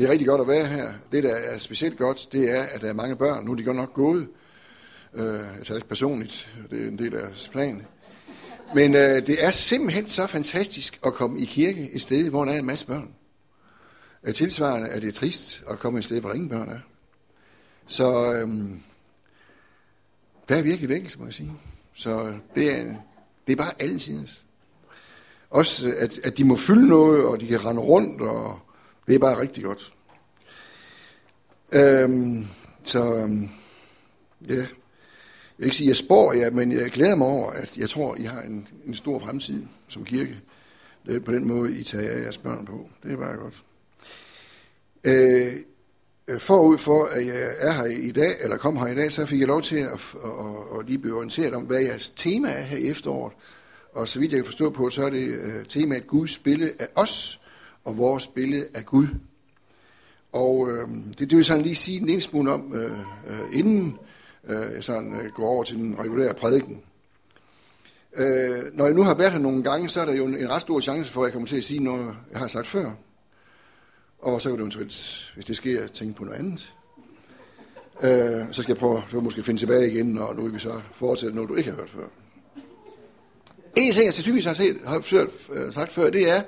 Det er rigtig godt at være her. Det, der er specielt godt, det er, at der er mange børn. Nu er de godt nok gået. Øh, jeg tager det personligt. Det er en del af deres plan. Men øh, det er simpelthen så fantastisk at komme i kirke et sted, hvor der er en masse børn. Øh, tilsvarende er det trist at komme et sted, hvor der ingen børn er. Så øh, der er virkelig vækkelse, må jeg sige. Så det er, det er bare alle sidens. Også at, at de må fylde noget, og de kan rende rundt, og det er bare rigtig godt. Øhm, så øhm, ja, jeg vil ikke sige, at jeg spår jer, men jeg glæder mig over, at jeg tror, I har en, en stor fremtid som kirke. Det er på den måde, I tager jeres børn på. Det er bare godt. Øh, forud for, at jeg er her i dag, eller kom her i dag, så fik jeg lov til at, at, at, at lige blive orienteret om, hvad jeres tema er her i efteråret. Og så vidt jeg kan forstå på, så er det uh, temaet Guds spille af os, og vores billede af Gud. Og øh, det, det vil jeg sådan lige sige en lille smule om, øh, øh, inden øh, jeg sådan, øh, går over til den regulære prædiken. Øh, når jeg nu har været her nogle gange, så er der jo en, en ret stor chance for, at jeg kommer til at sige noget, jeg har sagt før. Og så kan du eventuelt, hvis det sker, tænke på noget andet. Øh, så skal jeg prøve så måske finde tilbage igen, og nu vil vi så fortsætte noget, du ikke har hørt før. En ting, jeg sandsynligvis har, set, har øh, sagt før, det er,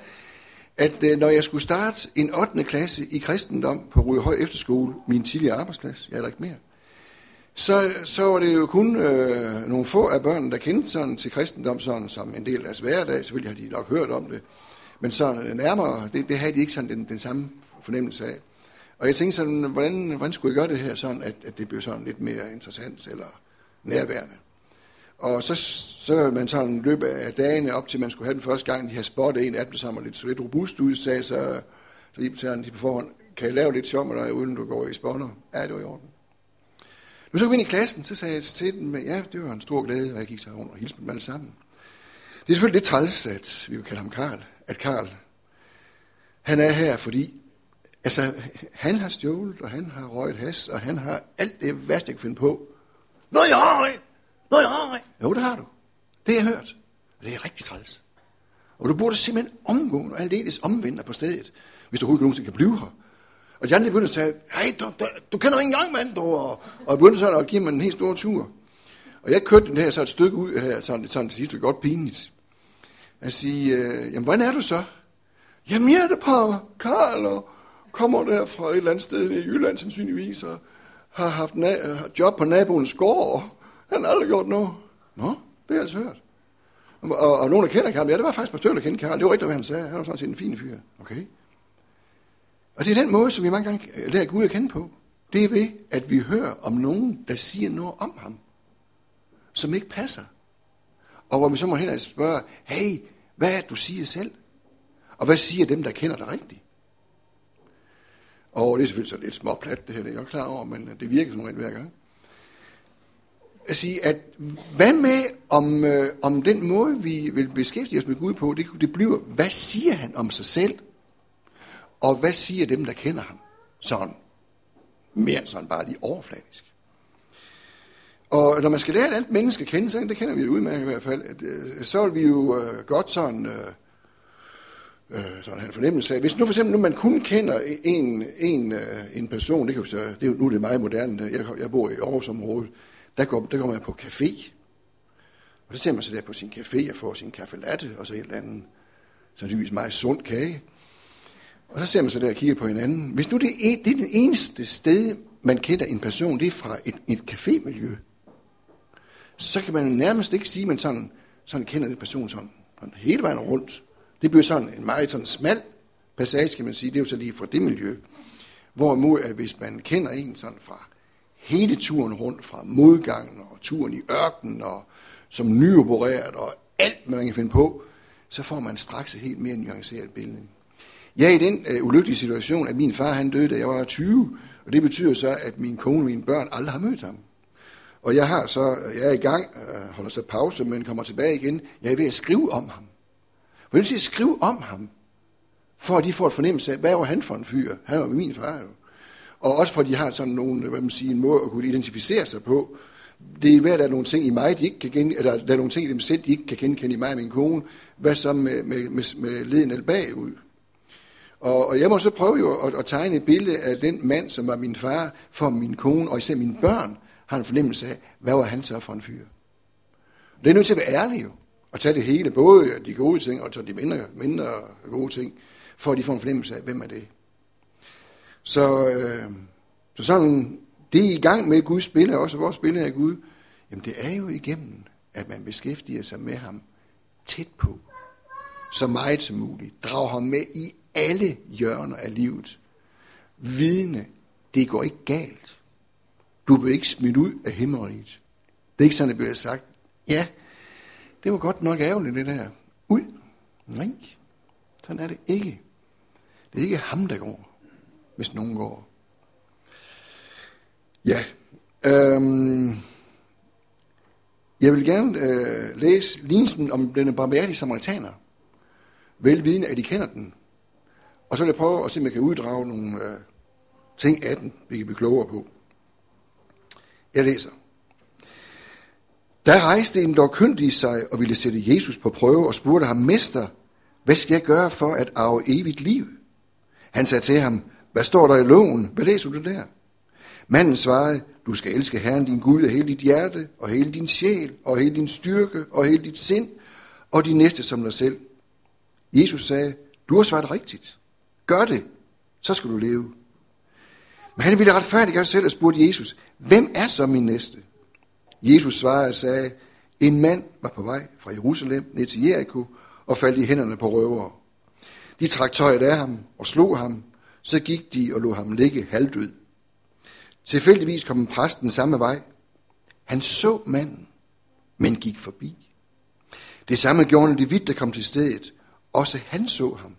at øh, når jeg skulle starte en 8. klasse i kristendom på Rødehøj Efterskole, min tidligere arbejdsplads, jeg er der ikke mere, så, så var det jo kun øh, nogle få af børnene, der kendte sådan til kristendom sådan, som en del af deres hverdag. Selvfølgelig har de nok hørt om det. Men så øh, nærmere, det, det havde de ikke sådan den, den samme fornemmelse af. Og jeg tænkte sådan, hvordan, hvordan skulle jeg gøre det her sådan, at, at det blev sådan lidt mere interessant eller nærværende. Og så, så man sådan løb af dagene op til, man skulle have den første gang, de har spottet en af dem, som lidt, så lidt robust ud, sagde så, så lige på på forhånd, kan jeg lave lidt sjov med dig, uden du går i spawner? Ja, det var i orden. Nu så kom vi ind i klassen, så sagde jeg til dem, ja, det var en stor glæde, og jeg gik så rundt og hilste dem alle sammen. Det er selvfølgelig lidt træls, at vi vil kalde ham Karl, at Karl, han er her, fordi altså, han har stjålet, og han har røget has, og han har alt det værste, jeg kan finde på. Nå, jeg har Nå ja, jo, det har du. Det har jeg hørt. Og det er rigtig træls. Og du burde simpelthen omgående og aldeles omvende på stedet, hvis du overhovedet nogensinde kan blive her. Og de andre begyndte at sige, hey, du, du, du kender ikke engang mand, du, og, og begyndte så at give mig en helt stor tur. Og jeg kørte den her så et stykke ud øh, her, sådan, sådan det sidste var godt pinligt. Jeg siger, øh, jamen hvordan er du så? Jamen jeg er det på Karl, og kommer der fra et eller andet sted i Jylland sandsynligvis, og har haft na- job på naboens gård, han har aldrig gjort noget. Nå, det har jeg altså hørt. Og, og nogen, der kender Karl, ja, det var faktisk på der kendte Karl. Det var rigtigt, hvad han sagde. Han var sådan set en fin fyr. Okay. Og det er den måde, som vi mange gange lærer Gud at kende på. Det er ved, at vi hører om nogen, der siger noget om ham, som ikke passer. Og hvor vi så må hen og spørge, hey, hvad er det, du siger selv? Og hvad siger dem, der kender dig rigtigt? Og det er selvfølgelig så lidt småplat, det her, det er jeg klar over, men det virker som rent hver gang at sige, at hvad med om, øh, om den måde, vi vil beskæftige os med Gud på, det, det bliver, hvad siger han om sig selv? Og hvad siger dem, der kender ham? Sådan. Mere sådan bare lige overfladisk. Og når man skal lære et andet menneske at kende, så det kender vi jo udmærket i hvert fald, at, øh, så vil vi jo øh, godt sådan, øh, øh, sådan en fornemmelse af, hvis nu for eksempel, nu man kun kender en, en, øh, en person, det kan jo så, det er, nu er det meget moderne, jeg, jeg bor i Aarhusområdet, der går, der går man på café. Og så ser man sig der på sin café og får sin kaffe latte og så et eller andet, sandsynligvis meget sund kage. Og så ser man sig der og kigger på hinanden. Hvis nu det er, det er den eneste sted, man kender en person, det er fra et, et cafémiljø, så kan man nærmest ikke sige, at man sådan, sådan kender den person sådan, sådan hele vejen rundt. Det bliver sådan en meget sådan smal passage, kan man sige. Det er jo så lige fra det miljø. Hvorimod, at hvis man kender en sådan fra hele turen rundt fra modgangen og turen i ørkenen og som nyopereret og alt, man kan finde på, så får man straks et helt mere nuanceret billede. Jeg er i den øh, ulykkelige situation, at min far han døde, da jeg var 20, og det betyder så, at min kone og mine børn aldrig har mødt ham. Og jeg har så, øh, jeg er i gang, øh, holder så pause, men kommer tilbage igen. Jeg er ved at skrive om ham. Hvordan skal jeg skrive om ham? For at de får et fornemmelse af, hvad var han for en fyr? Han var min far jo. Og også fordi de har sådan nogle, hvad man siger, en måde at kunne identificere sig på. Det er hver, der er nogle ting i mig, de ikke kan gen, eller der er nogle ting i dem selv, de ikke kan genkende i mig og min kone. Hvad så med, med, med, med leden eller bagud? Og, og jeg må så prøve jo at, at tegne et billede af den mand, som var min far, for min kone, og især mine børn, har en fornemmelse af, hvad var han så for en fyr. Det er nødt til at være ærlig jo, og tage det hele, både de gode ting og de mindre, mindre gode ting, for at de får en fornemmelse af, hvem er det. Så, øh, så sådan, det er i gang med Guds spil, også vores spil af Gud, jamen det er jo igennem, at man beskæftiger sig med ham tæt på, så meget som muligt. Drag ham med i alle hjørner af livet. Vidne, det går ikke galt. Du bliver ikke smidt ud af himmeriget. Det er ikke sådan, det bliver sagt. Ja, det var godt nok ærgerligt, det der. Ud. Nej, sådan er det ikke. Det er ikke ham, der går, hvis nogen går. Ja, øhm, jeg vil gerne øh, læse lignelsen om den barmhjertige samaritaner. Velvidende, at de kender den. Og så vil jeg prøve at se, om jeg kan uddrage nogle øh, ting af den, vi kan blive klogere på. Jeg læser. Der rejste en dog kyndig sig og ville sætte Jesus på prøve og spurgte ham, Mester, hvad skal jeg gøre for at arve evigt liv? Han sagde til ham, hvad står der i loven? Hvad læser du der? Manden svarede, du skal elske Herren din Gud af hele dit hjerte, og hele din sjæl, og hele din styrke, og hele dit sind, og din næste som dig selv. Jesus sagde, du har svaret rigtigt. Gør det, så skal du leve. Men han ville retfærdiggøre sig selv og spurgte Jesus, hvem er så min næste? Jesus svarede og sagde, en mand var på vej fra Jerusalem ned til Jericho og faldt i hænderne på røvere. De trak tøjet af ham og slog ham, så gik de og lå ham ligge halvdød. Tilfældigvis kom præsten samme vej. Han så manden, men gik forbi. Det samme gjorde en levit, der kom til stedet. Også han så ham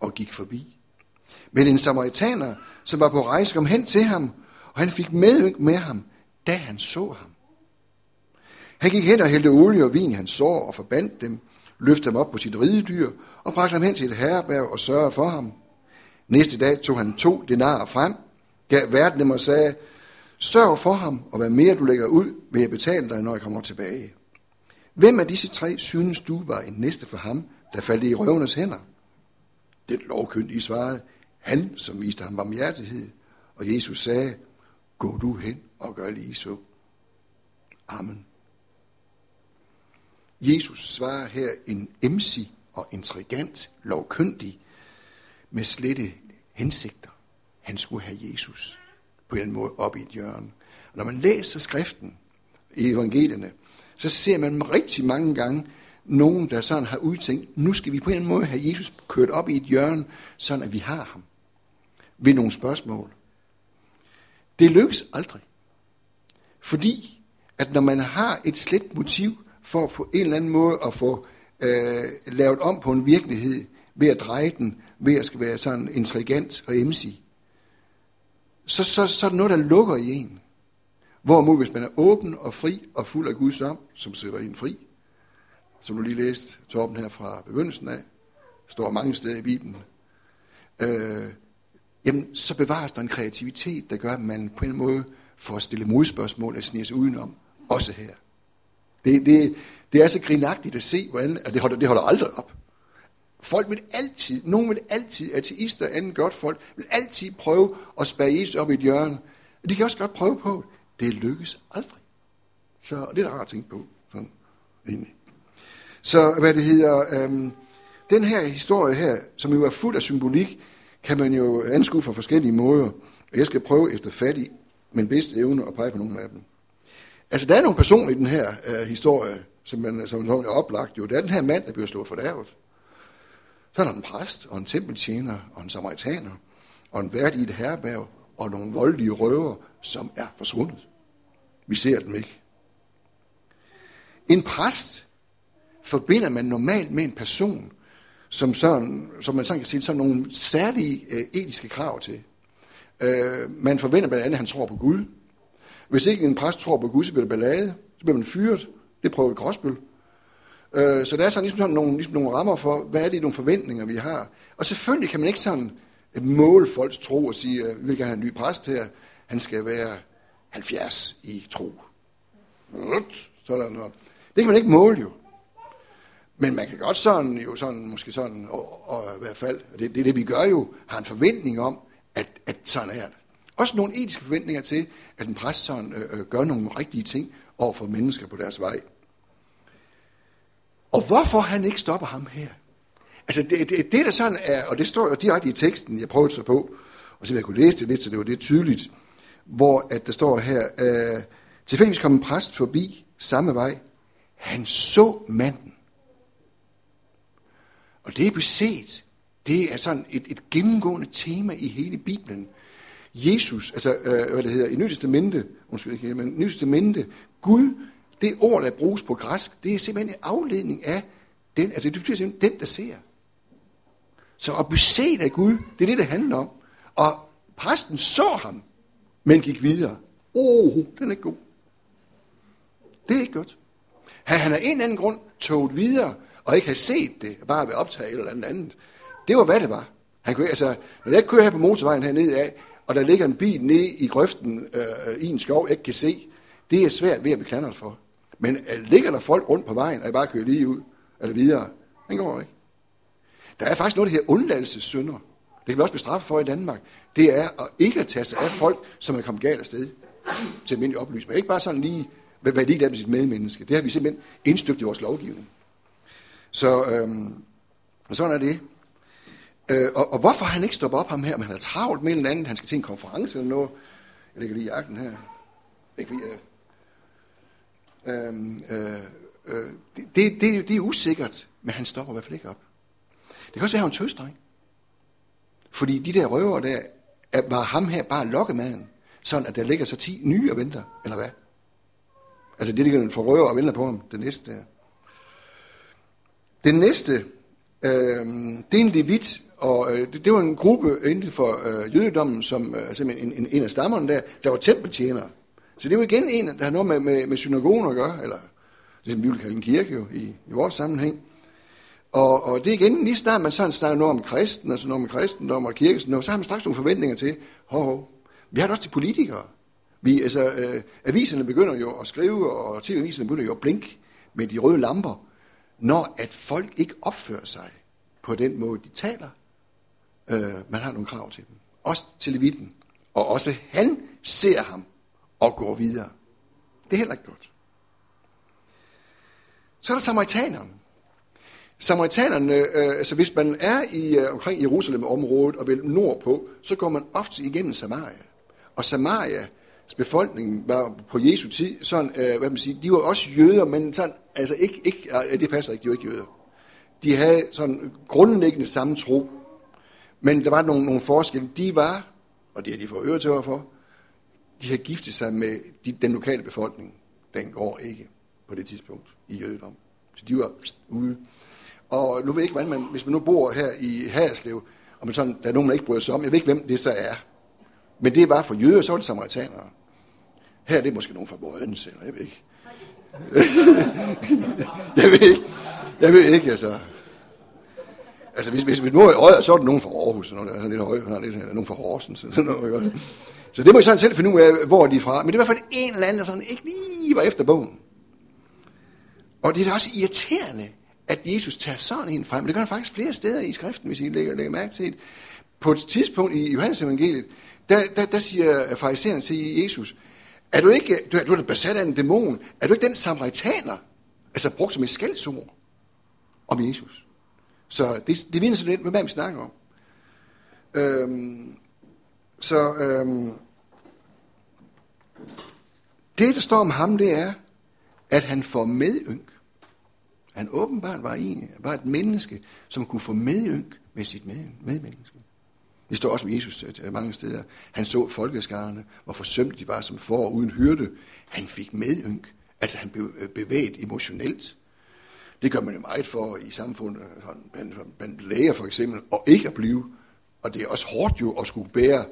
og gik forbi. Men en samaritaner, som var på rejse, kom hen til ham, og han fik med med ham, da han så ham. Han gik hen og hældte olie og vin i hans sår og forbandt dem, løftede ham op på sit ridedyr og bragte ham hen til et herberg og sørgede for ham. Næste dag tog han to denarer frem, gav verden dem og sagde, sørg for ham, og hvad mere du lægger ud, vil jeg betale dig, når jeg kommer tilbage. Hvem af disse tre synes du var en næste for ham, der faldt i røvenes hænder? Den lovkyndige svarede, han, som viste ham barmhjertighed. Og Jesus sagde, gå du hen og gør lige så. Amen. Jesus svarer her en emsig og intrigant lovkyndig med slette hensigter. Han skulle have Jesus på en måde op i et hjørne. Og når man læser skriften i evangelierne, så ser man rigtig mange gange nogen, der sådan har udtænkt, nu skal vi på en måde have Jesus kørt op i et hjørne, sådan at vi har ham. Ved nogle spørgsmål. Det lykkes aldrig. Fordi, at når man har et slet motiv for at få en eller anden måde at få øh, lavet om på en virkelighed, ved at dreje den, ved at skal være sådan intelligent og emsig, så, så, så er der noget, der lukker i en. Hvorimod, hvis man er åben og fri og fuld af Guds ånd, som sætter en fri, som du lige læste, Torben her fra begyndelsen af, står mange steder i Bibelen, øh, jamen, så bevares der en kreativitet, der gør, at man på en måde får stille modspørgsmål og snige sig udenom, også her. Det, det, det er så grinagtigt at se, hvordan, at det holder, det holder aldrig op. Folk vil altid, nogen vil altid, ateister, anden godt folk, vil altid prøve at spære Jesus op i et hjørne. Og De kan også godt prøve på, det lykkes aldrig. Så det er da rart at tænke på, sådan egentlig. Så hvad det hedder, øhm, den her historie her, som jo er fuld af symbolik, kan man jo anskue fra forskellige måder. Og jeg skal prøve efter fattig, men bedste evne at pege på nogle af dem. Altså, der er nogle personer i den her øh, historie, som, man, som, som er oplagt jo. Det er den her mand, der bliver slået for dervet. Så er der en præst, og en tempeltjener, og en samaritaner, og en vært i et herberg, og nogle voldelige røver, som er forsvundet. Vi ser dem ikke. En præst forbinder man normalt med en person, som, sådan, som man sådan kan sige, sådan nogle særlige øh, etiske krav til. Øh, man forventer blandt andet, at han tror på Gud. Hvis ikke en præst tror på Gud, så bliver det ballade, så bliver man fyret. Det prøver Gråsbøl. Øh, så der er sådan ligesom, sådan nogle, ligesom nogle rammer for, hvad er det nogle forventninger, vi har. Og selvfølgelig kan man ikke sådan øh, måle folks tro og sige, at vi vil gerne have en ny præst her. Han skal være 70 i tro. Sådan noget. Det kan man ikke måle jo. Men man kan godt sådan, jo sådan, måske sådan, og, og i hvert fald, og det, det er det, vi gør jo, har en forventning om, at, at sådan er det. Også nogle etiske forventninger til, at en præst sådan, øh, øh, gør nogle rigtige ting over for mennesker på deres vej. Og hvorfor han ikke stopper ham her? Altså det, det, det der sådan er, og det står jo direkte i teksten, jeg prøvede så på, og så jeg kunne læse det lidt, så det var det tydeligt, hvor at der står her, øh, tilfældigvis kom en præst forbi samme vej, han så manden. Og det er beset. Det er sådan et, et gennemgående tema i hele Bibelen. Jesus, altså øh, hvad det hedder, i Nyt Testamente, undskyld ikke, men Nyt Testamente, Gud, det ord, der bruges på græsk, det er simpelthen en afledning af den, altså det betyder simpelthen den, der ser. Så at blive set af Gud, det er det, det handler om. Og præsten så ham, men gik videre. Åh, oh, den er ikke god. Det er ikke godt. Han, han af en eller anden grund toget videre, og ikke have set det, bare ved optaget eller andet andet. Det var, hvad det var. Han kunne, altså, når jeg kører her på motorvejen hernede af, og der ligger en bil nede i grøften øh, i en skov, jeg ikke kan se, det er svært ved at blive for. Men øh, ligger der folk rundt på vejen, og jeg bare kører lige ud, eller videre, den går ikke. Der er faktisk noget, der hedder undladelsessynder. Det kan vi også bestraffe for i Danmark. Det er at ikke at tage sig af folk, som er kommet galt afsted til almindelig oplysning. Ikke bare sådan lige, hvad det ikke er med sit medmenneske. Det har vi simpelthen indstøbt i vores lovgivning. Så øhm, sådan er det. Øh, og, og hvorfor han ikke stopper op ham her, men han er travlt med en eller anden, han skal til en konference eller noget. Jeg lægger lige jagten her. Ikke fordi jeg... Øhm, øh, øh, det, det, det, det er usikkert, men han stopper i hvert fald ikke op. Det kan også være, at han er en tøsdreng. Fordi de der røver der, var ham her bare lokkemanden, sådan at der ligger så 10 nye og venter, eller hvad? Altså det ligger for røver og venter på ham, det næste der. Den næste, øh, det er en levit, og øh, det, det var en gruppe inden for øh, jødedommen, som øh, altså en, en, en af stammerne der, der var tempeltjenere. Så det var igen en, der har noget med, med, med synagogen at gøre, eller det som vi vil kalde en kirke jo, i, i vores sammenhæng. Og, og det er igen, lige snart man sådan snakker noget om kristen, altså noget om kristendom og kirke, så har man straks nogle forventninger til, hov, hov. vi har det også til politikere. Vi, altså, øh, aviserne begynder jo at skrive, og tv-aviserne begynder jo at blinke med de røde lamper, når at folk ikke opfører sig på den måde, de taler. Øh, man har nogle krav til dem. Også til Levitten. Og også han ser ham og går videre. Det er heller ikke godt. Så er der samaritanerne. Samaritanerne, øh, altså hvis man er i øh, omkring Jerusalem-området og vil nordpå, så går man ofte igennem Samaria. Og Samaria, befolkning var på Jesu tid, sådan, øh, hvad man siger, de var også jøder, men sådan, altså ikke, ikke, øh, det passer ikke, de var ikke jøder. De havde sådan grundlæggende samme tro, men der var nogle, nogle forskelle. De var, og det har de fået øre til for, de har giftet sig med de, den lokale befolkning. Den går ikke på det tidspunkt i jødedom. Så de var ude. Og nu ved jeg ikke, hvordan man, hvis man nu bor her i Haderslev, og man sådan, der er nogen, der ikke bryder sig om, jeg ved ikke, hvem det så er. Men det var for jøder, så var det samaritanere. Her er det måske nogen fra Borøns, eller jeg ved ikke. jeg ved ikke. Jeg ved ikke, altså. Altså, hvis, hvis, hvis nu er Odder, så er der nogen fra Aarhus, sådan noget, altså lidt højere, lidt, nogen fra Horsens, sådan noget. Så det må I sådan selv finde ud af, hvor de er fra. Men det er i hvert fald en eller anden, der sådan ikke lige var efter bogen. Og det er også irriterende, at Jesus tager sådan en frem. Det gør han faktisk flere steder i skriften, hvis I lægger, lægger mærke til det. På et tidspunkt i Johannes evangeliet, der, der, der siger fariseren til Jesus, er du ikke, du er, du er besat af en dæmon, er du ikke den samaritaner, altså brugt som et skældsord om Jesus? Så det, det vinder sådan lidt med, hvad vi snakker om. Øhm, så øhm, det, der står om ham, det er, at han får medynk. Han åbenbart var, en, var et menneske, som kunne få medynk med sit med, medmenneske. Det står også om Jesus mange steder. Han så folkeskarne, hvor forsømt de var som får uden hyrde. Han fik medynk. Altså han blev øh, bevæget emotionelt. Det gør man jo meget for i samfundet, øh, blandt, blandt læger for eksempel, og ikke at blive. Og det er også hårdt jo at skulle bære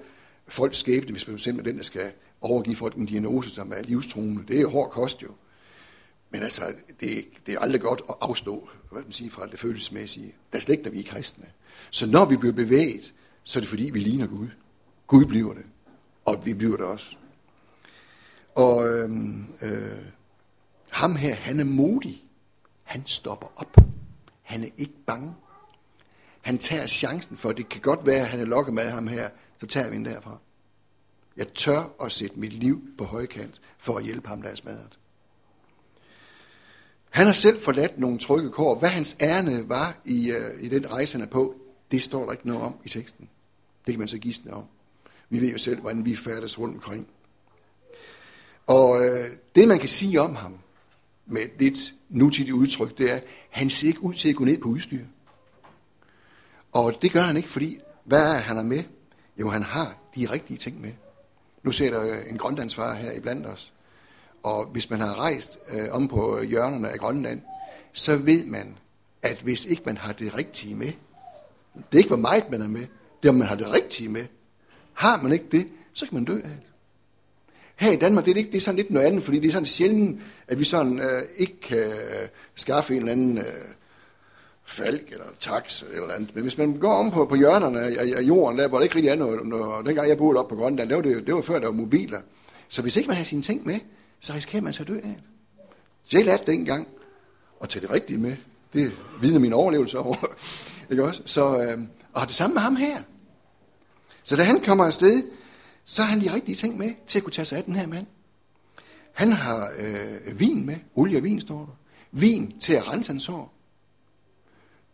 folks skæbne, hvis man simpelthen den, der skal overgive folk en diagnose, som er livstruende. Det er jo hård kost jo. Men altså, det, det er aldrig godt at afstå hvad man siger, fra det følelsesmæssige. Der slægter vi er kristne. Så når vi bliver bevæget, så er det fordi, vi ligner Gud. Gud bliver det. Og vi bliver det også. Og øhm, øh, ham her, han er modig. Han stopper op. Han er ikke bange. Han tager chancen for, det kan godt være, at han er lokket med ham her, så tager vi den derfra. Jeg tør at sætte mit liv på højkant for at hjælpe ham, der er smadret. Han har selv forladt nogle trygge kår. Hvad hans ærne var i, øh, i den rejse, han er på, det står der ikke noget om i teksten. Det kan man så gisne om. Vi ved jo selv, hvordan vi færdes rundt omkring. Og øh, det, man kan sige om ham, med et lidt nutidigt udtryk, det er, at han ser ikke ud til at gå ned på udstyr. Og det gør han ikke, fordi hvad er han er med? Jo, han har de rigtige ting med. Nu ser der øh, en grønlandsfar her i blandt os. Og hvis man har rejst øh, om på hjørnerne af Grønland, så ved man, at hvis ikke man har det rigtige med, det er ikke hvor meget man er med, det er om man har det rigtige med. Har man ikke det, så kan man dø af det. Her i Danmark, det er, ikke, det er sådan lidt noget andet, fordi det er sådan sjældent, at vi sådan øh, ikke kan øh, skaffe en eller anden øh, falk eller tax eller andet. Men hvis man går om på, på hjørnerne af, af, jorden, der hvor der ikke rigtig er noget, noget dengang jeg boede op på Grønland, det var, det, det var før der var mobiler. Så hvis ikke man har sine ting med, så risikerer man sig at dø af det. er det engang og tage det rigtige med. Det vidner min overlevelse over. ikke også? Så, øh, og det samme med ham her. Så da han kommer afsted, så har han de rigtige ting med til at kunne tage sig af den her mand. Han har øh, vin med, olie og vin står der. Vin til at rense hans sår.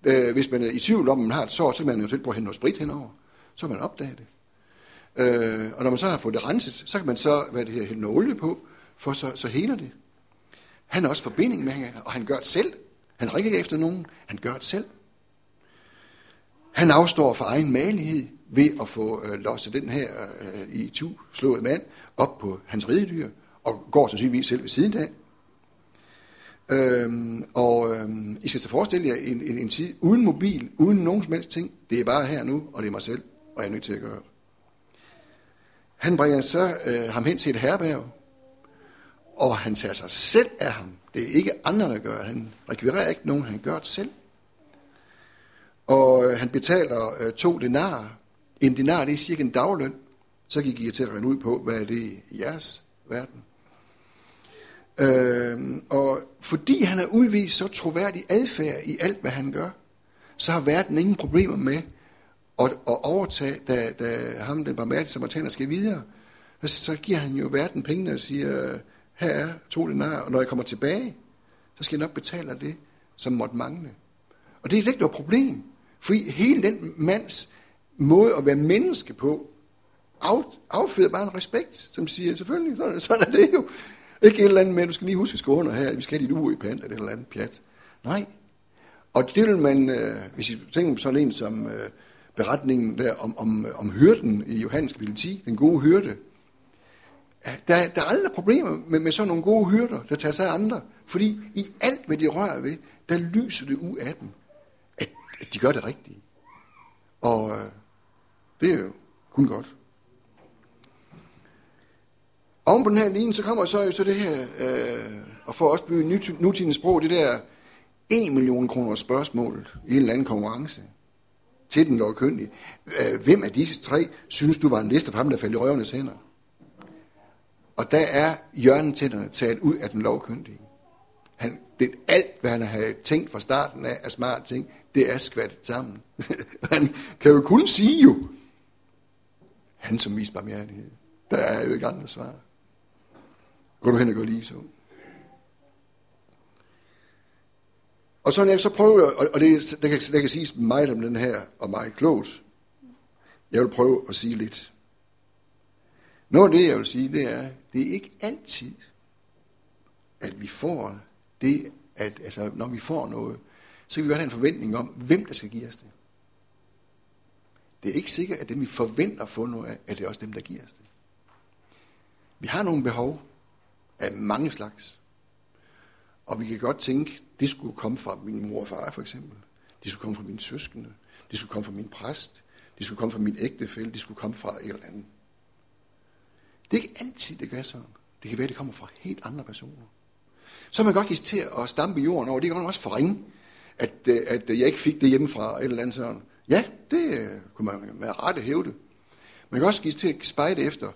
Øh, hvis man er i tvivl om, at man har et sår, så kan man jo selv prøve at hente noget sprit henover. Så kan man opdage det. Øh, og når man så har fået det renset, så kan man så hvad det her, hælde noget olie på, for så, så heler det. Han har også forbinding med, og han gør det selv. Han ringer ikke efter nogen, han gør det selv. Han afstår for egen malighed ved at få øh, losset den her øh, i tu slået mand op på hans ridedyr, og går sandsynligvis selv ved siden af. Øhm, og øhm, I skal så forestille jer en, en, en tid uden mobil, uden nogen som helst ting. Det er bare her nu, og det er mig selv, og jeg er nødt til at gøre det. Han bringer så øh, ham hen til et herberg, og han tager sig selv af ham. Det er ikke andre, der gør Han rekvirerer ikke nogen, han gør det selv. Og øh, han betaler øh, to denarer. En denar, det er cirka en dagløn. Så gik I til at regne ud på, hvad er det i jeres verden. Øh, og fordi han har udvist så troværdig adfærd i alt, hvad han gør, så har verden ingen problemer med at, at overtage, da, da ham, den barmhjertige samaritaner, skal videre. Så giver han jo verden pengene og siger, her er to denar, og når jeg kommer tilbage, så skal jeg nok betale det, som måtte mangle. Og det er ikke noget problem, for hele den mands måde at være menneske på, af, afføder bare en respekt, som siger, selvfølgelig, sådan, sådan er det jo. Ikke et eller andet med, du skal lige huske at skrive under her, at vi skal have dit ur i pant, eller et eller andet pjat. Nej. Og det vil man, øh, hvis I tænker på sådan en som øh, beretningen der om, om, øh, om hyrden i Johannes kapitel 10, den gode hyrde, der, der er aldrig problemer med, med sådan nogle gode hyrder, der tager sig af andre. Fordi i alt, hvad de rører ved, der lyser det ud af dem, at, at de gør det rigtige. Og øh, det er jo kun godt. Oven på den her linje, så kommer så, så det her, øh, og for at også blive nutidens sprog, det der 1 million kroner spørgsmål i en eller anden konkurrence til den lovkyndige. Øh, hvem af disse tre synes du var en liste for ham, der faldt i røvernes hænder? Og der er hjørnetænderne taget ud af den lovkyndige. Han, det, alt, hvad han har tænkt fra starten af, af smart ting, det er skvattet sammen. han kan jo kun sige jo, han som viser barmhjertighed. Der er jo ikke andre svar. Gå du hen og gå lige så. Og så jeg så prøver, og det, det, kan, det kan siges meget om den her, og meget klogt. Jeg vil prøve at sige lidt. Noget af det, jeg vil sige, det er, det er ikke altid, at vi får det, at altså, når vi får noget, så kan vi godt have en forventning om, hvem der skal give os det. Det er ikke sikkert, at dem, vi forventer at få noget af, at det er også dem, der giver os det. Vi har nogle behov af mange slags. Og vi kan godt tænke, det skulle komme fra min mor og far for eksempel. Det skulle komme fra mine søskende. Det skulle komme fra min præst. Det skulle komme fra min ægtefælle. Det skulle komme fra et eller andet. Det er ikke altid, det gør sådan. Det kan være, det kommer fra helt andre personer. Så er man godt give til at stampe jorden over. Det kan man også forringe, at, øh, at jeg ikke fik det hjemmefra, et eller andet sådan. Ja, det øh, kunne man med rette hæve det. Man kan også give til at spejde efter.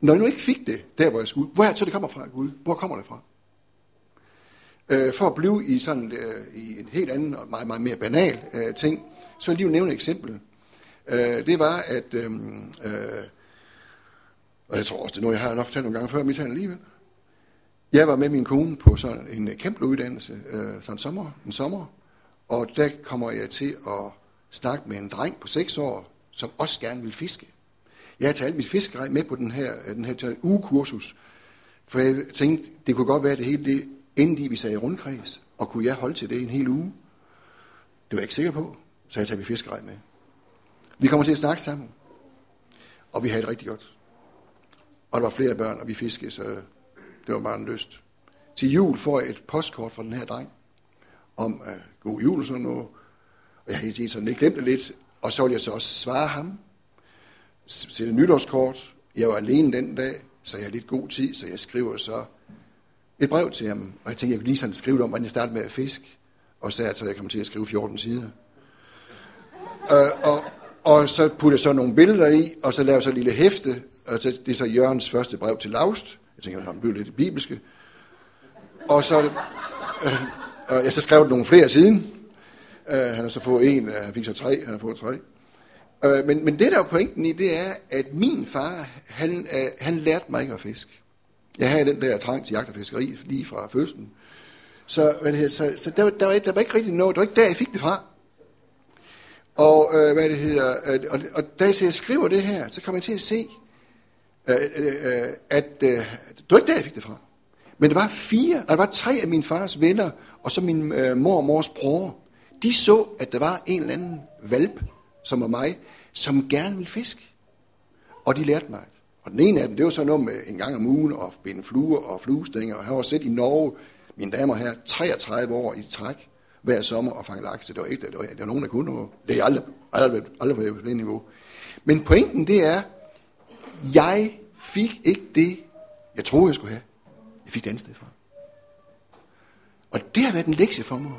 Når jeg nu ikke fik det, der hvor jeg skulle, hvor er det så det kommer fra, Gud? Hvor kommer det fra? Øh, for at blive i sådan øh, i en helt anden og meget, meget mere banal øh, ting, så vil jeg lige nævne et eksempel. Øh, det var, at, øh, øh, og jeg tror også, det er noget, jeg har nok fortalt nogle gange før, mit alligevel. Jeg var med min kone på sådan en øh, kæmpe uddannelse, øh, sådan en sommer, en sommer, og der kommer jeg til at snakke med en dreng på 6 år, som også gerne vil fiske. Jeg havde taget mit fiskerej med på den her, øh, den her ugekursus, for jeg tænkte, det kunne godt være, at det hele det endte i, vi sagde rundkreds, og kunne jeg holde til det en hel uge? Det var jeg ikke sikker på, så jeg tager mit fiskerej med. Vi kommer til at snakke sammen, og vi havde det rigtig godt. Og der var flere børn, og vi fiskede, så det var bare en lyst. Til jul får jeg et postkort fra den her dreng, om uh, god jul og sådan noget. Og jeg havde sådan lidt glemt det lidt, og så ville jeg så også svare ham, sætte nytårskort. Jeg var alene den dag, så jeg har lidt god tid, så jeg skriver så et brev til ham. Og jeg tænkte, jeg kunne lige sådan skrive om, hvordan jeg startede med at fiske. Og så at jeg kommer til at skrive 14 sider. Øh, og, og så putte jeg så nogle billeder i, og så lavede jeg så et lille hæfte, og så, det er så Jørgens første brev til Laust. Jeg tænker, han blev lidt bibelske. Og så, øh, og jeg så skrev nogle flere siden. Øh, han har så fået en, øh, han fik så tre, han har fået tre. Øh, men, men det der er pointen i, det er, at min far, han, øh, han lærte mig ikke at fiske. Jeg havde den der trang til jagt og fiskeri lige fra fødslen. Så, hvad det hedder, så, så der, der, var, der var ikke rigtig noget, det var ikke der, jeg fik det fra. Og øh, hvad det hedder, øh, og, og da jeg skriver det her, så kommer jeg til at se, øh, øh, øh, at øh, det var ikke der, jeg fik det fra. Men der var fire, der var tre af min fars venner, og så min øh, mor og mors bror. De så, at der var en eller anden valp, som var mig, som gerne ville fiske. Og de lærte mig. Og den ene af dem, det var så noget med en gang om ugen, og binde fluer og fluestænger. Og han var set i Norge, mine damer her, 33 år i træk, hver sommer og fange laks. Det var ikke, det var, det var nogen, der kunne noget. Det er aldrig, aldrig, aldrig på det niveau. Men pointen det er, jeg fik ikke det, jeg troede, jeg skulle have. Jeg fik det andet sted fra. Og det har været en lektie for mig.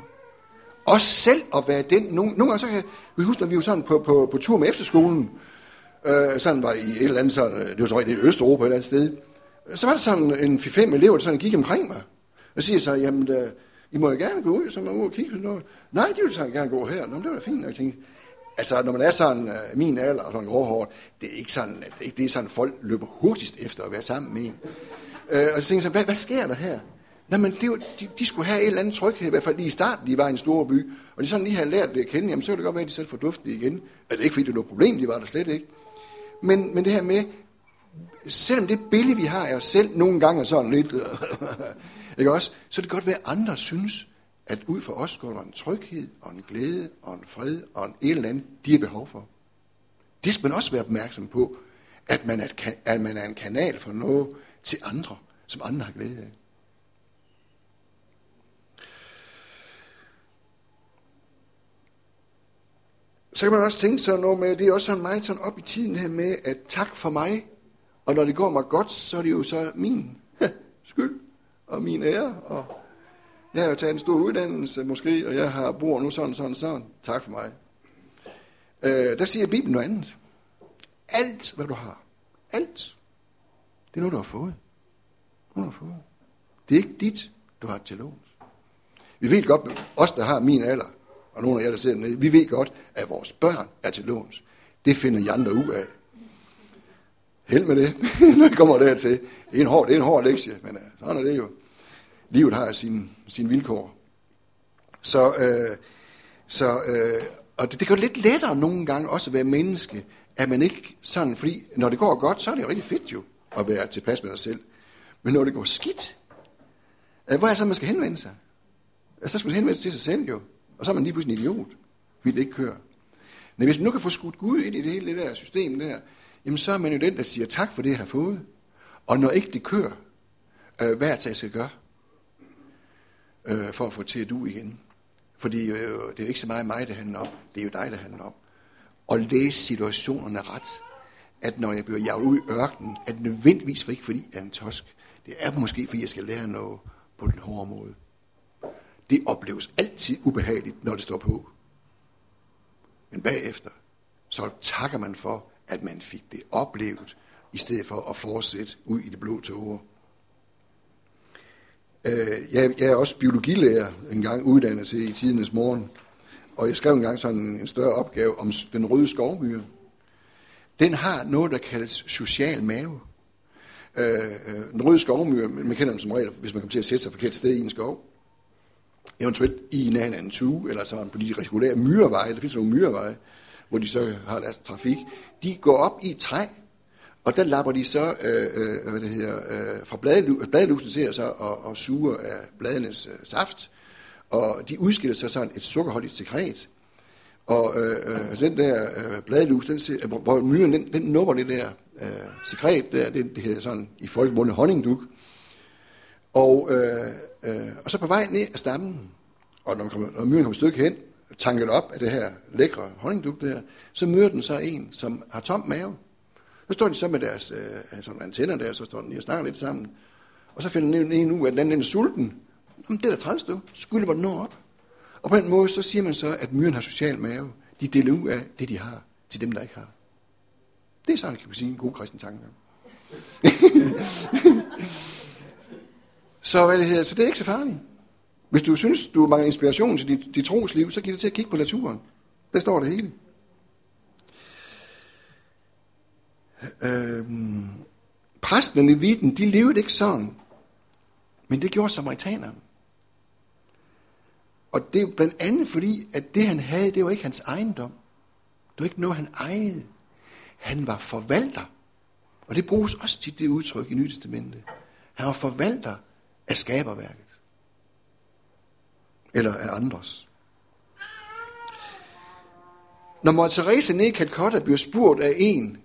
Også selv at være den. Nogle, nogle gange så kan vi huske, når vi var sådan på, på, på tur med efterskolen, øh, sådan var i et eller andet, sådan, øh, det var så i Østeuropa et eller andet sted, så var der sådan en 4-5 elever, der sådan gik omkring mig, og siger så, jamen, da, I må jo gerne gå ud, så man ud og kigge på noget. Nej, de vil så gerne gå her. Nå, det var da fint. Og jeg tænkte, altså, når man er sådan øh, min alder og sådan gråhård, det er ikke sådan, det er, ikke, det er sådan, folk løber hurtigst efter at være sammen med en. Øh, og så tænker jeg, hvad, hvad sker der her? Nej, men det var, de, de, skulle have en eller anden tryghed, i hvert fald lige i starten, de var i en stor by, og de sådan lige havde lært det at kende, jamen så kan det godt være, at de selv får duftet igen. Er det ikke fordi, det var noget problem, de var der slet ikke. Men, men det her med, selvom det billede, vi har af os selv, nogle gange er sådan lidt, ikke også, så det kan godt være, at andre synes, at ud for os går der en tryghed, og en glæde, og en fred, og en et eller andet, de har behov for. Det skal man også være opmærksom på, at man, er, at man er en kanal for noget til andre, som andre har glæde af. Så kan man også tænke sig noget med, det er også sådan meget sådan op i tiden her med, at tak for mig, og når det går mig godt, så er det jo så min skyld og min ære, og jeg har jo taget en stor uddannelse måske, og jeg har bor nu sådan, sådan, sådan. Tak for mig. Øh, der siger Bibelen noget andet. Alt, hvad du har, alt, det er noget, du har fået. Du har fået. Det er ikke dit, du har til låns. Vi ved godt, os der har min alder, og nogle af jer, der sidder nede, vi ved godt, at vores børn er til låns. Det finder I andre ud af. Held med det, når I kommer dertil. Det er en hård, det er en hård lektie, men øh, sådan er det jo. Livet har sine sin vilkår. Så, øh, så øh, og det, det gør lidt lettere nogle gange også at være menneske, at man ikke sådan, fordi når det går godt, så er det jo rigtig fedt jo, at være tilpas med dig selv. Men når det går skidt, øh, hvor er det så, man skal henvende sig? Altså, så skal man henvende sig til sig selv jo. Og så er man lige pludselig en idiot, fordi det ikke kører. Men hvis man nu kan få skudt Gud ind i det hele det der system der, jamen så er man jo den, der siger tak for det, jeg har fået. Og når ikke det kører, øh, hvad er det, jeg skal gøre? Øh, for at få til at du igen. Fordi øh, det er jo ikke så meget mig, det handler om. Det er jo dig, det handler om. Og læse situationerne ret. At når jeg bliver jaget ud i ørkenen, er det nødvendigvis for ikke fordi jeg er en tosk. Det er måske fordi jeg skal lære noget på den hårde måde. Det opleves altid ubehageligt, når det står på. Men bagefter, så takker man for, at man fik det oplevet, i stedet for at fortsætte ud i det blå tåger. Øh, jeg, jeg er også biologilærer en gang uddannet til i tidernes morgen, og jeg skrev en gang sådan en større opgave om den røde skovmyre. Den har noget, der kaldes social mave. Øh, øh, den røde skovmyre, man kender den som regel, hvis man kommer til at sætte sig forkert sted i en skov. Eventuelt i nærheden af en tue, eller sådan på de regulære myreveje. Der findes nogle myreveje, hvor de så har deres trafik. De går op i træ, og der lapper de så øh, øh, hvad det hedder, øh, fra bladlusen, bladlusen ser så og, og suger af bladenes øh, saft, og de udskiller så sådan et sukkerholdigt sekret. Og øh, øh, den der øh, bladlus, den, ser, hvor, hvor myren den, den nupper det der øh, sekret der, det, det hedder sådan i folkemunde honningduk. Og, øh, øh, og så på vej ned af stammen, og når, man kommer, når myren kommer et stykke hen, tanket op af det her lækre honningduk der, så møder den så en, som har tom mave. Så står de så med deres øh, øh sådan antenner der, så står de og snakker lidt sammen. Og så finder den en ud, at den er sulten. Jamen, det er da træls, du. Skylder man nå op. Og på den måde, så siger man så, at myren har social mave. De deler ud af det, de har, til dem, der ikke har. Det er sådan, kan man sige, en god kristen tanke. så, hvad det hedder, så det er ikke så farligt. Hvis du synes, du mangler inspiration til dit, dit trosliv, så giv det til at kigge på naturen. Der står det hele. Øhm, præsten i viden, de levede ikke sådan. Men det gjorde samaritanerne. Og det er blandt andet fordi, at det han havde, det var ikke hans ejendom. Det var ikke noget, han ejede. Han var forvalter. Og det bruges også til det udtryk i Nye Testamentet. Han var forvalter af skaberværket. Eller af andres. Når Mor Teresa nede i Calcutta bliver spurgt af en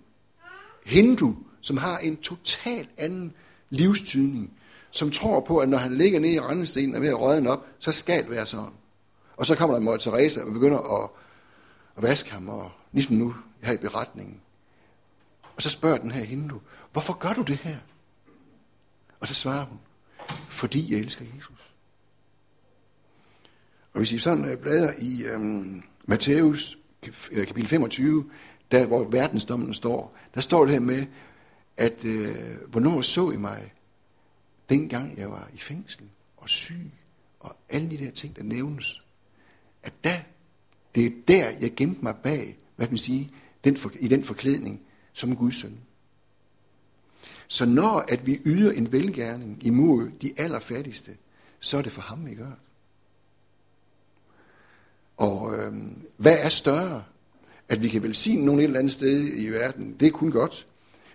hindu, som har en total anden livstydning, som tror på, at når han ligger nede i rendestenen og ved at røde op, så skal det være sådan. Og så kommer der Mor Teresa og begynder at, at vaske ham, og ligesom nu her i beretningen. Og så spørger den her hindu, hvorfor gør du det her? Og så svarer hun, fordi jeg elsker Jesus. Og hvis I sådan øh, bladrer i øhm, Matthæus øh, kapitel 25, der hvor verdensdommen står, der står det her med, at øh, hvornår så I mig, dengang jeg var i fængsel og syg, og alle de der ting, der nævnes, at da, det er der, jeg gemte mig bag, hvad man sige, den for, i den forklædning som Guds søn. Så når at vi yder en velgærning imod de allerfattigste, så er det for ham, vi gør det. Og øh, hvad er større? At vi kan velsigne nogen et eller andet sted i verden, det er kun godt.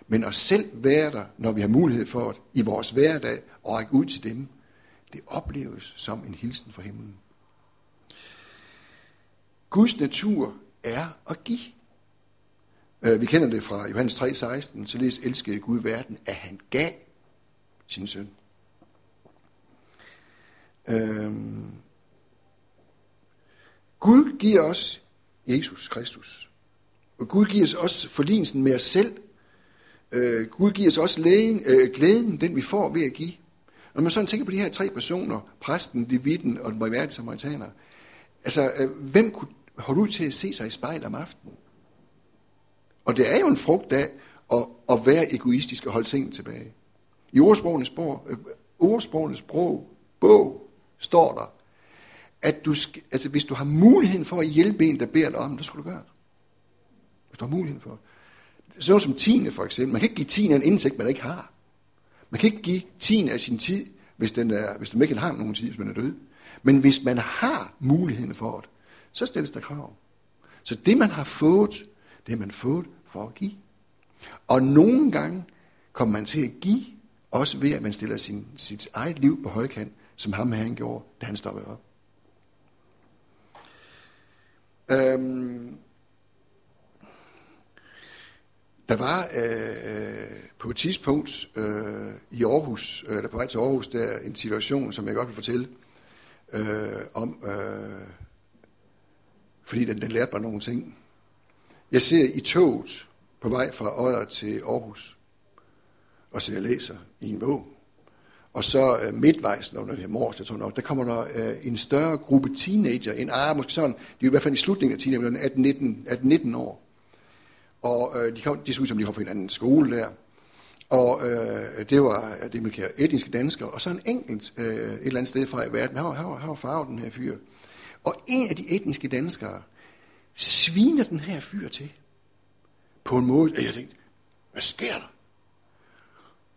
Men at selv være der, når vi har mulighed for det, i vores hverdag, og række ud til dem, det opleves som en hilsen fra himlen. Guds natur er at give. Øh, vi kender det fra Johannes 3:16, således elskede Gud verden, at han gav sin søn. Øhm. Gud giver os Jesus Kristus. Og Gud giver os også forligelsen med os selv. Øh, Gud giver os også lægen, øh, glæden, den vi får ved at give. Når man sådan tænker på de her tre personer, præsten, levitten og den barmhjertige samaritaner, altså, øh, hvem kunne holde ud til at se sig i spejl om aftenen? Og det er jo en frugt af at, at være egoistisk og holde tingene tilbage. I ordsprogenes, sprog, øh, ordsprogenes sprog, bog står der, at du, altså, hvis du har muligheden for at hjælpe en, der beder dig om det, så skal du gøre det. Hvis du har muligheden for det. Sådan som tiende for eksempel. Man kan ikke give tiende en indsigt, man ikke har. Man kan ikke give tiende af sin tid, hvis, den er, hvis man ikke har nogen tid, hvis man er død. Men hvis man har muligheden for det, så stilles der krav. Så det, man har fået, det har man fået for at give. Og nogle gange kommer man til at give, også ved at man stiller sin, sit eget liv på højkant, som ham her han gjorde, da han stoppede op. Øhm, der var øh, øh på et tidspunkt øh, i Aarhus, øh, eller på vej til Aarhus, der en situation, som jeg godt vil fortælle øh, om, øh, fordi den, den lærte mig nogle ting. Jeg ser i toget på vej fra Odder til Aarhus, og så jeg læser i en bog. Og så øh, midtvejs, når det er mors, jeg tror nok, der kommer der øh, en større gruppe teenager en Ah, måske sådan, de er i hvert fald i slutningen af teenager, 18-19 år. Og øh, de, kom, de så ud som, de kom fra en anden skole der. Og øh, det var det, man kalder etniske danskere, og så en enkelt øh, et eller andet sted fra i verden. Han var, han var, han var farvet, den her fyr. Og en af de etniske danskere sviner den her fyr til. På en måde, at jeg tænkte, hvad sker der?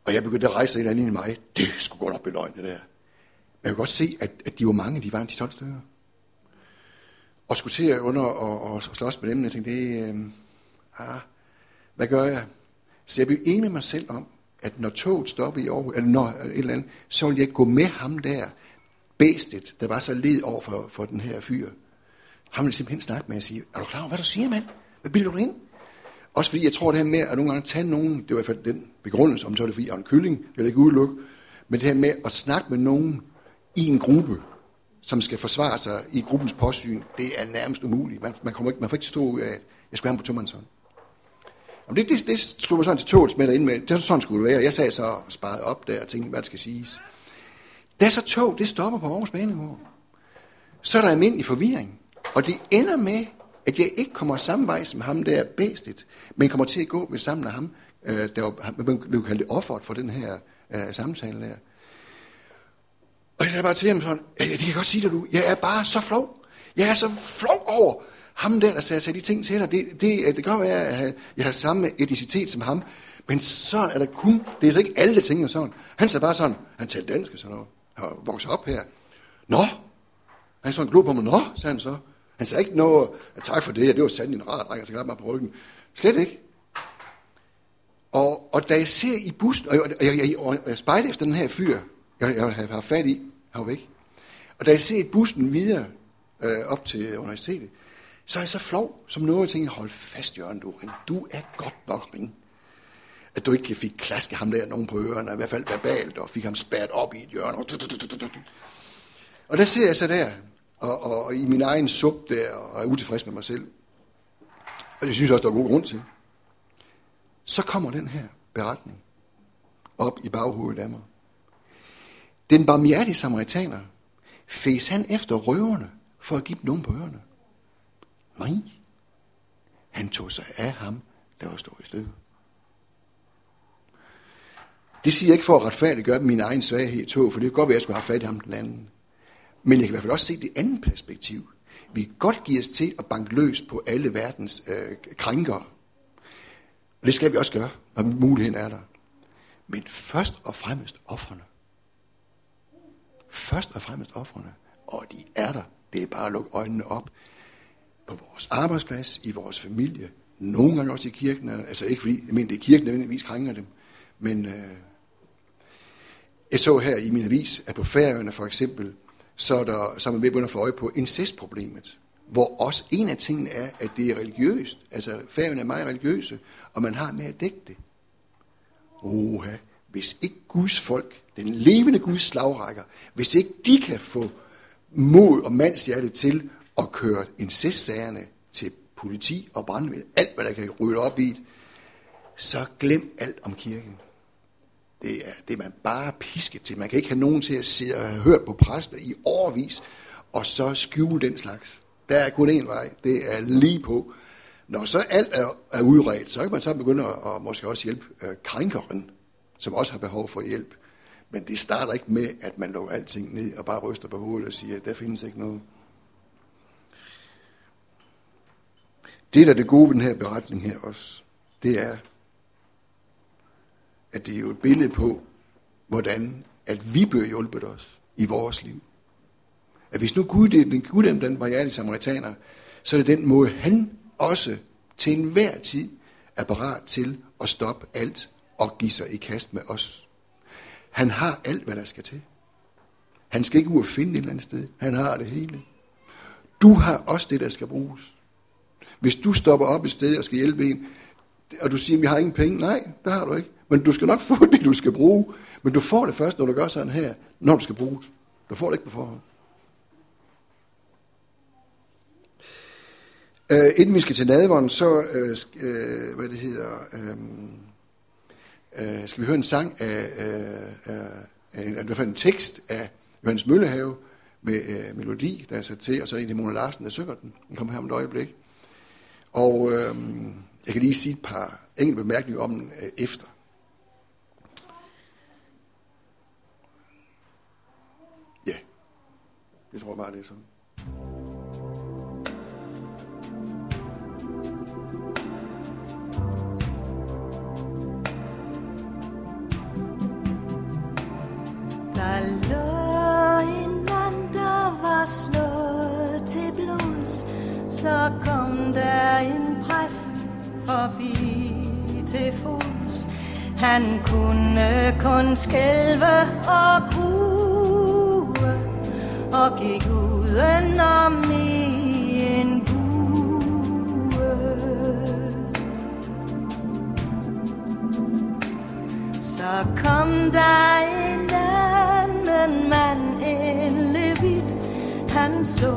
Og jeg begyndte at rejse et eller andet i mig. Det skulle godt nok beløgne det der. Men jeg kunne godt se, at, at de var mange, de var en 10-12 stykker. Og skulle til at under og, og, og slås med dem, jeg tænkte, det, øh, ah, hvad gør jeg? Så jeg blev enig med mig selv om, at når toget stopper i Aarhus, eller når et eller andet, så ville jeg gå med ham der, bæstet, der var så led over for, for den her fyr. Han vil simpelthen snakke med og sige, er du klar over, hvad du siger, mand? Hvad bilder du ind? Også fordi jeg tror det her med at nogle gange tage nogen, det var i hvert fald den begrundelse, om så var det fordi jeg er en kylling, det vil jeg ikke udelukke, men det her med at snakke med nogen i en gruppe, som skal forsvare sig i gruppens påsyn, det er nærmest umuligt. Man, man, kommer ikke, man får ikke stå ud af, at jeg skal have ham på tomandshånd. Og det, det, det stod mig sådan til toget med derinde med. Det var sådan skulle det være. Jeg sad så og sparede op der og tænkte, hvad der skal siges. Da så tog, det stopper på Aarhus Banegård, så er der almindelig forvirring. Og det ender med, at jeg ikke kommer samme vej som ham der bæstet, men kommer til at gå ved sammen med ham, øh, der var, man vil kalde det offeret for den her øh, samtale der. Og jeg sagde bare til ham sådan, ja, det kan jeg godt sige dig du, jeg er bare så flov. Jeg er så flov over ham der, der sagde de ting til dig. Det, det, det kan godt være, at jeg har samme etnicitet som ham, men så er der kun, det er så ikke alle ting og sådan. Han sagde bare sådan, han talte dansk og sådan noget. Han var vokset op her. Nå, han sådan glod på mig, nå, sagde han så. Han sagde ikke noget, tak for det, det var sandt en rar dreng, jeg skal mig på ryggen. Slet ikke. Og, og da jeg ser i bussen, og jeg, jeg, jeg, jeg, jeg spejler efter den her fyr, jeg, jeg har fat i, han var væk. Og da jeg ser i bussen videre øh, op til universitetet, så er jeg så flov som noget, jeg tænker, hold fast, Jørgen, du, ring. du er godt nok ring. At du ikke fik klaske ham der nogen på ørerne, i hvert fald verbalt, og fik ham spærret op i et hjørne. Og der ser jeg så der, og, og, og i min egen sup der, og er utilfreds med mig selv. Og det synes jeg også, der er god grund til. Så kommer den her beretning op i baghovedet af mig. Den barmhjertige samaritaner fæs han efter røverne for at give dem nogen på ørerne. Nej, han tog sig af ham, der var stået i stykker. Det siger jeg ikke for at retfærdiggøre min egen svaghed i tog, for det kan godt være, at jeg skulle have fat i ham den anden. Men jeg kan i hvert fald også se det andet perspektiv. Vi kan godt give os til at banke løs på alle verdens øh, krænkere. Og det skal vi også gøre, når muligheden er der. Men først og fremmest offerne. Først og fremmest offerne. Og de er der. Det er bare at lukke øjnene op. På vores arbejdsplads, i vores familie, nogle gange også i kirken. Altså ikke fordi, jeg mener, det er kirken, der nødvendigvis krænker dem. Men øh, jeg så her i min avis, at på Færøerne for eksempel, så der, så er man ved at få øje på incestproblemet. Hvor også en af tingene er, at det er religiøst. Altså, færgerne er meget religiøse, og man har med at dække det. Oha, hvis ikke Guds folk, den levende Guds slagrækker, hvis ikke de kan få mod og mandshjerte til at køre incestsagerne til politi og brandvæsen, alt hvad der kan rydde op i det, så glem alt om kirken. Det er, det er man bare pisket til. Man kan ikke have nogen til at sidde og have hørt på præster i overvis, og så skjule den slags. Der er kun én vej. Det er lige på. Når så alt er, er udredt, så kan man så begynde at, at måske også hjælpe øh, krænkeren, som også har behov for hjælp. Men det starter ikke med, at man lukker alting ned og bare ryster på hovedet og siger, at der findes ikke noget. Det, der er det gode ved den her beretning her også, det er, at det er jo et billede på, hvordan at vi bør hjælpe os i vores liv. At hvis nu Gud, den Gud dem, den barriere samaritaner, så er det den måde, han også til enhver tid er parat til at stoppe alt og give sig i kast med os. Han har alt, hvad der skal til. Han skal ikke ud og finde et eller andet sted. Han har det hele. Du har også det, der skal bruges. Hvis du stopper op et sted og skal hjælpe en, og du siger, at vi har ingen penge, nej, det har du ikke. Men du skal nok få det, du skal bruge. Men du får det først, når du gør sådan her, når du skal bruges. Du får det ikke på forhånd. Øh, inden vi skal til nadvånd, så øh, øh, hvad det hedder, øh, øh, skal vi høre en sang af, øh, af, en, af hvert en tekst af Johannes Møllehave med øh, melodi, der er sat til, og så er det egentlig Mona Larsen, der synger den. Den kommer her om et øjeblik. Og øh, jeg kan lige sige et par enkelte bemærkninger om den øh, efter. Jeg tror bare, det er sådan. Der lå en mand, der var slået til blods Så kom der en præst forbi til fods Han kunne kun skælve og gru og gik udenom i en bue. Så kom der en anden mand, en levit. Han så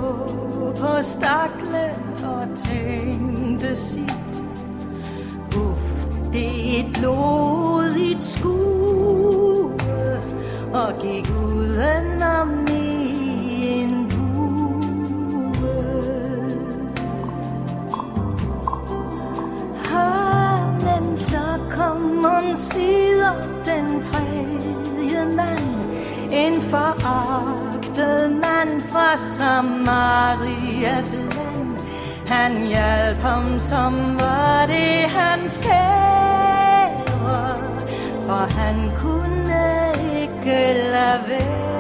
på stakle og tænkte sit. Uff, det er et blodigt skue. Og gik uden om sider den tredje mand. En foragtet mand fra Samarias land. Han hjalp ham som var det hans kære For han kunne ikke lade være.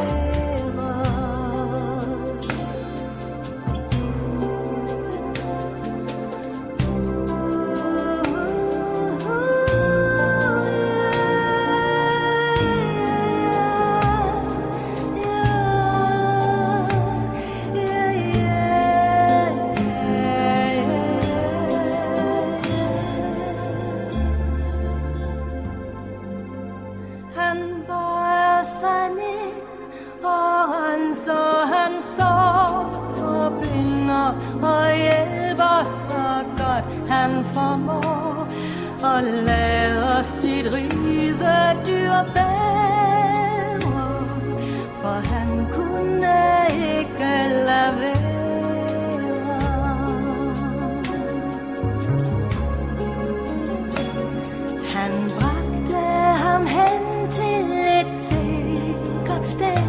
Og lader sit ride dyr bære, for han kunne ikke lade være. Han bragte ham hen til et sikkert sted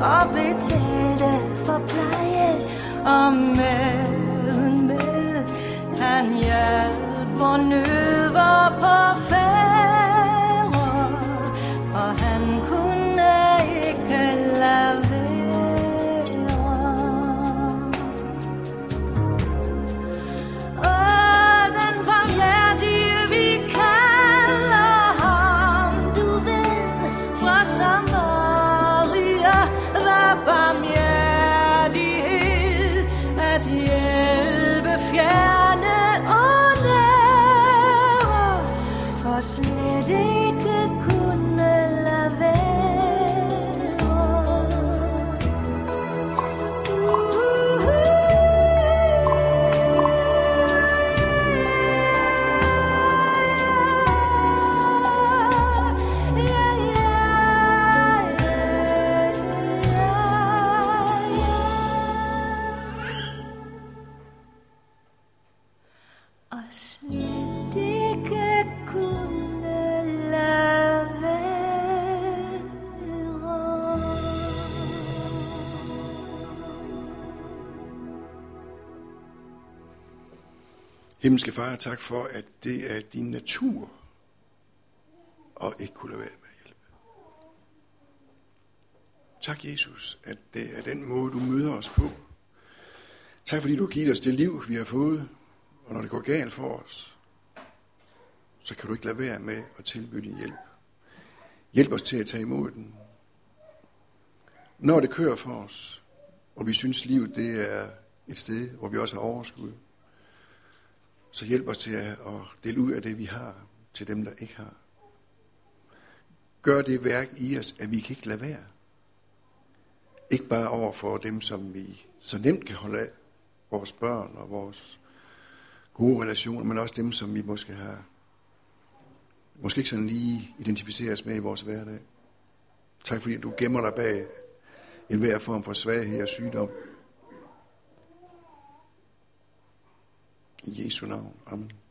og betalte for pleje og maden med. Han hjalp, hvor nød var på Himmelske Far, tak for, at det er din natur og ikke kunne lade være med at hjælpe. Tak, Jesus, at det er den måde, du møder os på. Tak, fordi du har givet os det liv, vi har fået, og når det går galt for os, så kan du ikke lade være med at tilbyde din hjælp. Hjælp os til at tage imod den. Når det kører for os, og vi synes, livet det er et sted, hvor vi også har overskud, så hjælp os til at, dele ud af det, vi har, til dem, der ikke har. Gør det værk i os, at vi kan ikke lade være. Ikke bare over for dem, som vi så nemt kan holde af, vores børn og vores gode relationer, men også dem, som vi måske har, måske ikke sådan lige identificeres med i vores hverdag. Tak fordi du gemmer dig bag en hver form for svaghed og sygdom. I Jesu navn. Amen.